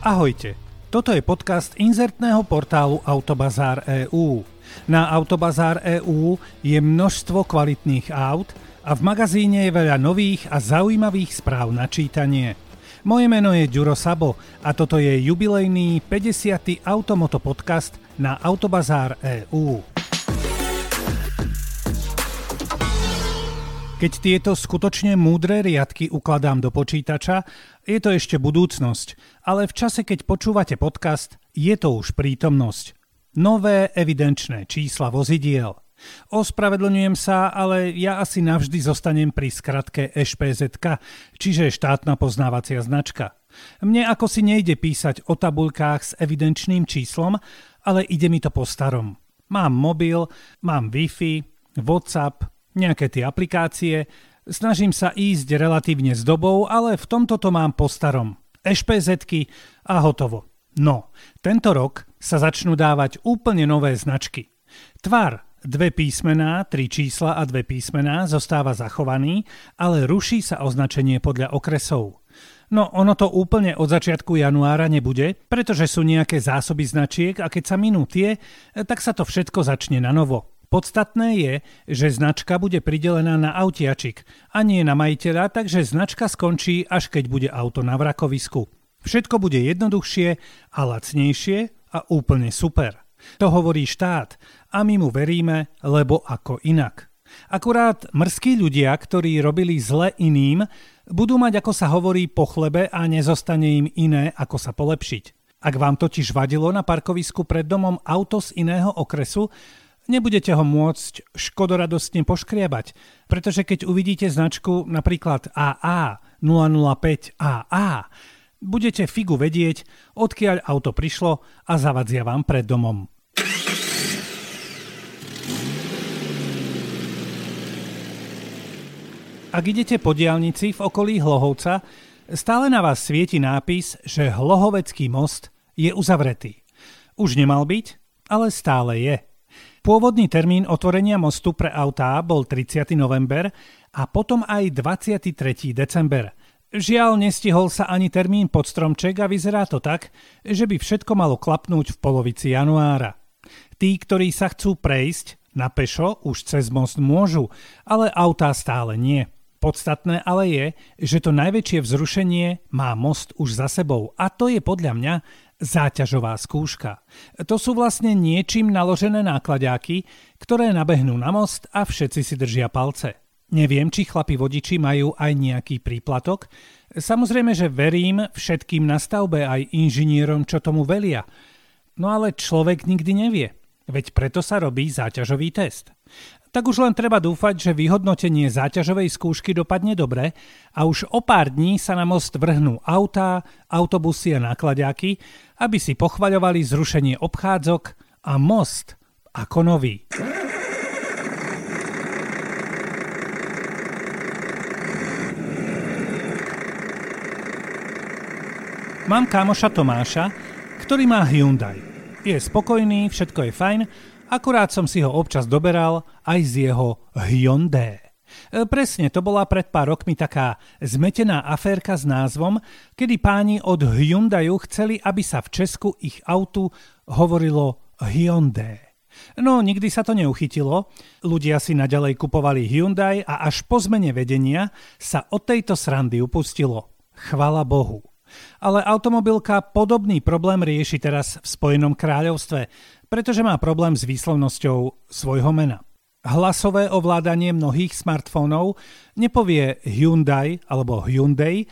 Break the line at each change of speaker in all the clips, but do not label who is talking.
Ahojte, toto je podcast inzertného portálu Autobazár EU. Na Autobazár EU je množstvo kvalitných aut a v magazíne je veľa nových a zaujímavých správ na čítanie. Moje meno je Ďuro Sabo a toto je jubilejný 50. Automoto podcast na Autobazár EU. Keď tieto skutočne múdre riadky ukladám do počítača, je to ešte budúcnosť, ale v čase, keď počúvate podcast, je to už prítomnosť. Nové evidenčné čísla vozidiel. Ospravedlňujem sa, ale ja asi navždy zostanem pri skratke EŠPZK, čiže štátna poznávacia značka. Mne ako si nejde písať o tabuľkách s evidenčným číslom, ale ide mi to po starom. Mám mobil, mám Wi-Fi, WhatsApp, nejaké tie aplikácie, snažím sa ísť relatívne s dobou, ale v tomto to mám po starom. ešpz a hotovo. No, tento rok sa začnú dávať úplne nové značky. Tvar, dve písmená, tri čísla a dve písmená zostáva zachovaný, ale ruší sa označenie podľa okresov. No ono to úplne od začiatku januára nebude, pretože sú nejaké zásoby značiek a keď sa minú tie, tak sa to všetko začne na novo. Podstatné je, že značka bude pridelená na autiačik a nie na majiteľa, takže značka skončí, až keď bude auto na vrakovisku. Všetko bude jednoduchšie a lacnejšie a úplne super. To hovorí štát a my mu veríme, lebo ako inak. Akurát mrzkí ľudia, ktorí robili zle iným, budú mať, ako sa hovorí, po chlebe a nezostane im iné, ako sa polepšiť. Ak vám totiž vadilo na parkovisku pred domom auto z iného okresu, nebudete ho môcť škodoradostne poškriebať, pretože keď uvidíte značku napríklad AA 005 AA, budete figu vedieť, odkiaľ auto prišlo a zavadzia vám pred domom. Ak idete po diálnici v okolí Hlohovca, stále na vás svieti nápis, že Hlohovecký most je uzavretý. Už nemal byť, ale stále je. Pôvodný termín otvorenia mostu pre autá bol 30. november a potom aj 23. december. Žiaľ, nestihol sa ani termín pod stromček a vyzerá to tak, že by všetko malo klapnúť v polovici januára. Tí, ktorí sa chcú prejsť na pešo, už cez most môžu, ale autá stále nie. Podstatné ale je, že to najväčšie vzrušenie má most už za sebou a to je podľa mňa záťažová skúška. To sú vlastne niečím naložené nákladáky, ktoré nabehnú na most a všetci si držia palce. Neviem, či chlapi vodiči majú aj nejaký príplatok. Samozrejme, že verím všetkým na stavbe aj inžinierom, čo tomu velia. No ale človek nikdy nevie. Veď preto sa robí záťažový test tak už len treba dúfať, že vyhodnotenie záťažovej skúšky dopadne dobre a už o pár dní sa na most vrhnú autá, autobusy a nákladáky, aby si pochvaľovali zrušenie obchádzok a most ako nový. Mám kámoša Tomáša, ktorý má Hyundai. Je spokojný, všetko je fajn, Akurát som si ho občas doberal aj z jeho Hyundai. E, presne, to bola pred pár rokmi taká zmetená aférka s názvom, kedy páni od Hyundaiu chceli, aby sa v Česku ich autu hovorilo Hyundai. No, nikdy sa to neuchytilo. Ľudia si naďalej kupovali Hyundai a až po zmene vedenia sa od tejto srandy upustilo. Chvala Bohu. Ale automobilka podobný problém rieši teraz v Spojenom kráľovstve, pretože má problém s výslovnosťou svojho mena. Hlasové ovládanie mnohých smartfónov nepovie Hyundai alebo Hyundai,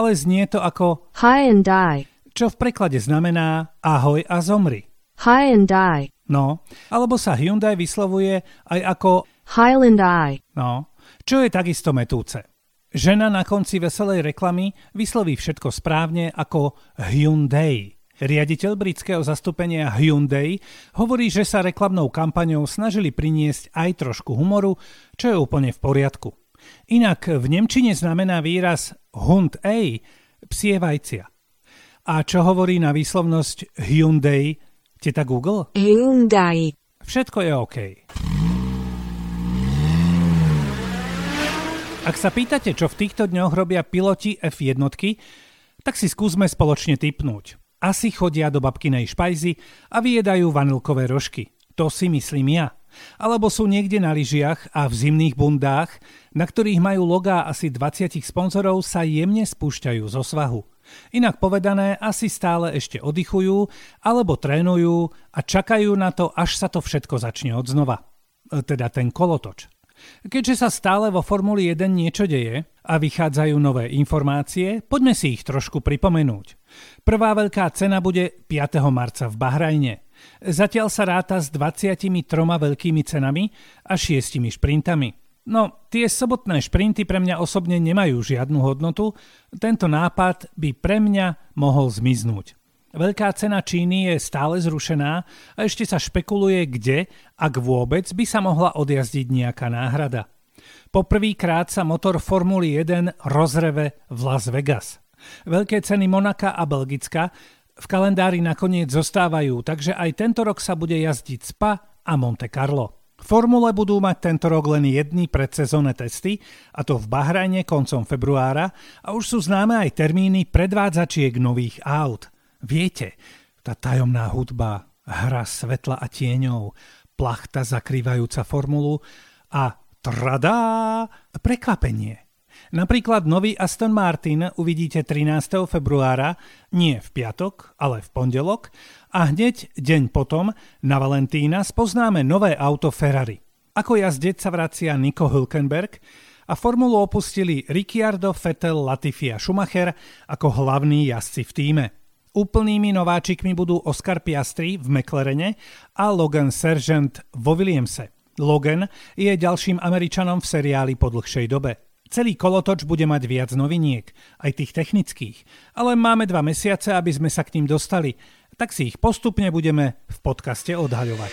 ale znie to ako
Hyundai,
čo v preklade znamená ahoj a zomri.
Hyundai,
No, alebo sa Hyundai vyslovuje aj ako
Hyundai,
no, čo je takisto metúce. Žena na konci veselej reklamy vysloví všetko správne ako Hyundai. Riaditeľ britského zastúpenia Hyundai hovorí, že sa reklamnou kampaňou snažili priniesť aj trošku humoru, čo je úplne v poriadku. Inak v Nemčine znamená výraz Hund A psie vajcia. A čo hovorí na výslovnosť Hyundai, teta Google?
Hyundai,
Všetko je OK. Ak sa pýtate, čo v týchto dňoch robia piloti F1, tak si skúsme spoločne typnúť. Asi chodia do babkinej špajzy a vyjedajú vanilkové rožky. To si myslím ja. Alebo sú niekde na lyžiach a v zimných bundách, na ktorých majú logá asi 20 sponzorov, sa jemne spúšťajú zo svahu. Inak povedané, asi stále ešte oddychujú alebo trénujú a čakajú na to, až sa to všetko začne od znova. E, teda ten kolotoč. Keďže sa stále vo Formuli 1 niečo deje a vychádzajú nové informácie, poďme si ich trošku pripomenúť. Prvá veľká cena bude 5. marca v Bahrajne. Zatiaľ sa ráta s 23 veľkými cenami a 6 šprintami. No, tie sobotné šprinty pre mňa osobne nemajú žiadnu hodnotu, tento nápad by pre mňa mohol zmiznúť. Veľká cena Číny je stále zrušená a ešte sa špekuluje, kde, ak vôbec, by sa mohla odjazdiť nejaká náhrada. Poprvýkrát sa motor Formuly 1 rozreve v Las Vegas. Veľké ceny Monaka a Belgicka v kalendári nakoniec zostávajú, takže aj tento rok sa bude jazdiť Spa a Monte Carlo. Formule budú mať tento rok len jedny predsezónne testy, a to v Bahrajne koncom februára, a už sú známe aj termíny predvádzačiek nových aut. Viete, tá tajomná hudba, hra svetla a tieňov, plachta zakrývajúca formulu a tradá, prekvapenie. Napríklad nový Aston Martin uvidíte 13. februára, nie v piatok, ale v pondelok a hneď deň potom, na Valentína, spoznáme nové auto Ferrari. Ako jazdec sa vracia Nico Hülkenberg a formulu opustili Ricciardo, Vettel, Latifi a Schumacher ako hlavní jazdci v týme. Úplnými nováčikmi budú Oscar Piastri v McLarene a Logan Sargent vo Williamse. Logan je ďalším Američanom v seriáli po dlhšej dobe. Celý kolotoč bude mať viac noviniek, aj tých technických, ale máme dva mesiace, aby sme sa k ním dostali, tak si ich postupne budeme v podcaste odhaľovať.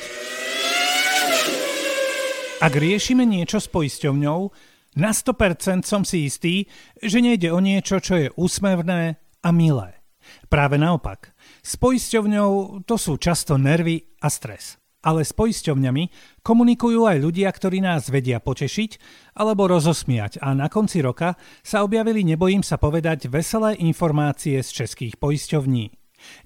Ak riešime niečo s poisťovňou, na 100% som si istý, že nejde o niečo, čo je úsmevné a milé. Práve naopak. S poisťovňou to sú často nervy a stres. Ale s poisťovňami komunikujú aj ľudia, ktorí nás vedia potešiť alebo rozosmiať a na konci roka sa objavili, nebojím sa povedať, veselé informácie z českých poisťovní.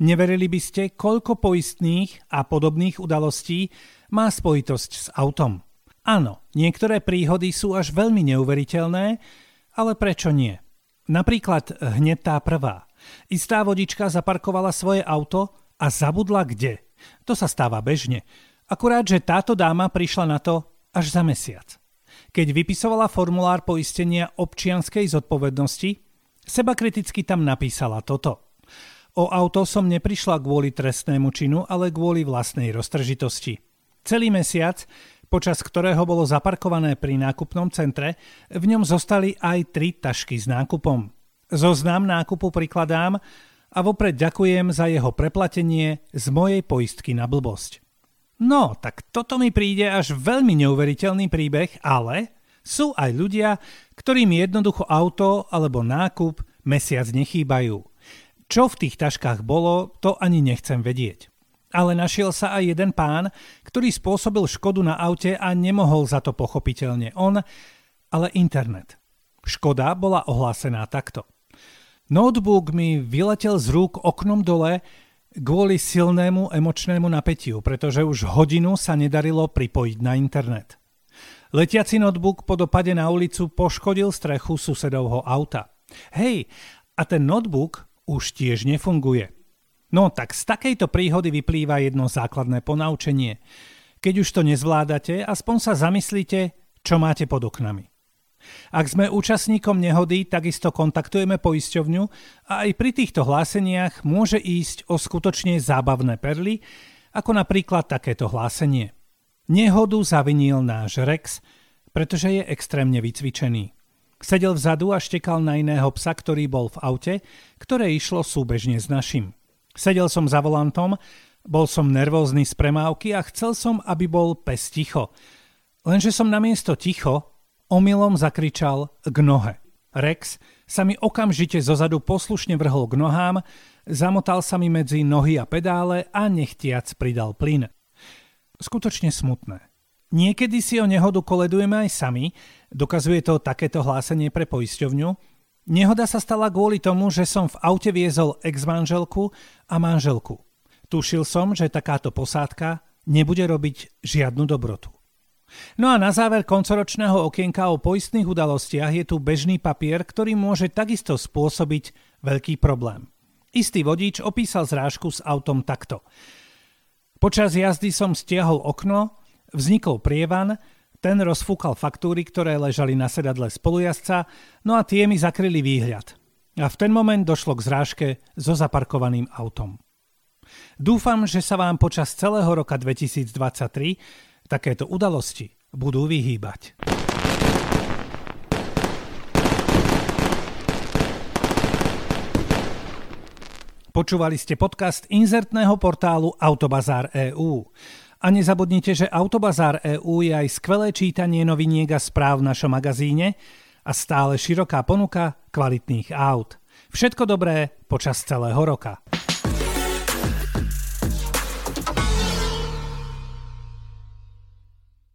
Neverili by ste, koľko poistných a podobných udalostí má spojitosť s autom. Áno, niektoré príhody sú až veľmi neuveriteľné, ale prečo nie? Napríklad hneď tá prvá – Istá vodička zaparkovala svoje auto a zabudla kde. To sa stáva bežne. Akurát, že táto dáma prišla na to až za mesiac. Keď vypisovala formulár poistenia občianskej zodpovednosti, seba kriticky tam napísala toto. O auto som neprišla kvôli trestnému činu, ale kvôli vlastnej roztržitosti. Celý mesiac, počas ktorého bolo zaparkované pri nákupnom centre, v ňom zostali aj tri tašky s nákupom. Zoznam nákupu prikladám a vopred ďakujem za jeho preplatenie z mojej poistky na blbosť. No, tak toto mi príde až veľmi neuveriteľný príbeh, ale sú aj ľudia, ktorým jednoducho auto alebo nákup mesiac nechýbajú. Čo v tých taškách bolo, to ani nechcem vedieť. Ale našiel sa aj jeden pán, ktorý spôsobil škodu na aute a nemohol za to pochopiteľne on, ale internet. Škoda bola ohlásená takto. Notebook mi vyletel z rúk oknom dole kvôli silnému emočnému napätiu, pretože už hodinu sa nedarilo pripojiť na internet. Letiaci notebook po dopade na ulicu poškodil strechu susedovho auta. Hej, a ten notebook už tiež nefunguje. No tak z takejto príhody vyplýva jedno základné ponaučenie. Keď už to nezvládate, aspoň sa zamyslite, čo máte pod oknami. Ak sme účastníkom nehody, takisto kontaktujeme poisťovňu a aj pri týchto hláseniach môže ísť o skutočne zábavné perly, ako napríklad takéto hlásenie. Nehodu zavinil náš Rex, pretože je extrémne vycvičený. Sedel vzadu a štekal na iného psa, ktorý bol v aute, ktoré išlo súbežne s našim. Sedel som za volantom, bol som nervózny z premávky a chcel som, aby bol pes ticho. Lenže som namiesto ticho omylom zakričal k nohe. Rex sa mi okamžite zozadu poslušne vrhol k nohám, zamotal sa mi medzi nohy a pedále a nechtiac pridal plyn. Skutočne smutné. Niekedy si o nehodu koledujeme aj sami, dokazuje to takéto hlásenie pre poisťovňu, Nehoda sa stala kvôli tomu, že som v aute viezol ex-manželku a manželku. Tušil som, že takáto posádka nebude robiť žiadnu dobrotu. No a na záver koncoročného okienka o poistných udalostiach je tu bežný papier, ktorý môže takisto spôsobiť veľký problém. Istý vodič opísal zrážku s autom takto. Počas jazdy som stiahol okno, vznikol prievan, ten rozfúkal faktúry, ktoré ležali na sedadle spolujazca, no a tie mi zakryli výhľad. A v ten moment došlo k zrážke so zaparkovaným autom. Dúfam, že sa vám počas celého roka 2023 takéto udalosti budú vyhýbať. Počúvali ste podcast inzertného portálu Autobazár EU. A nezabudnite, že Autobazár EU je aj skvelé čítanie noviniek a správ v našom magazíne a stále široká ponuka kvalitných aut. Všetko dobré počas celého roka.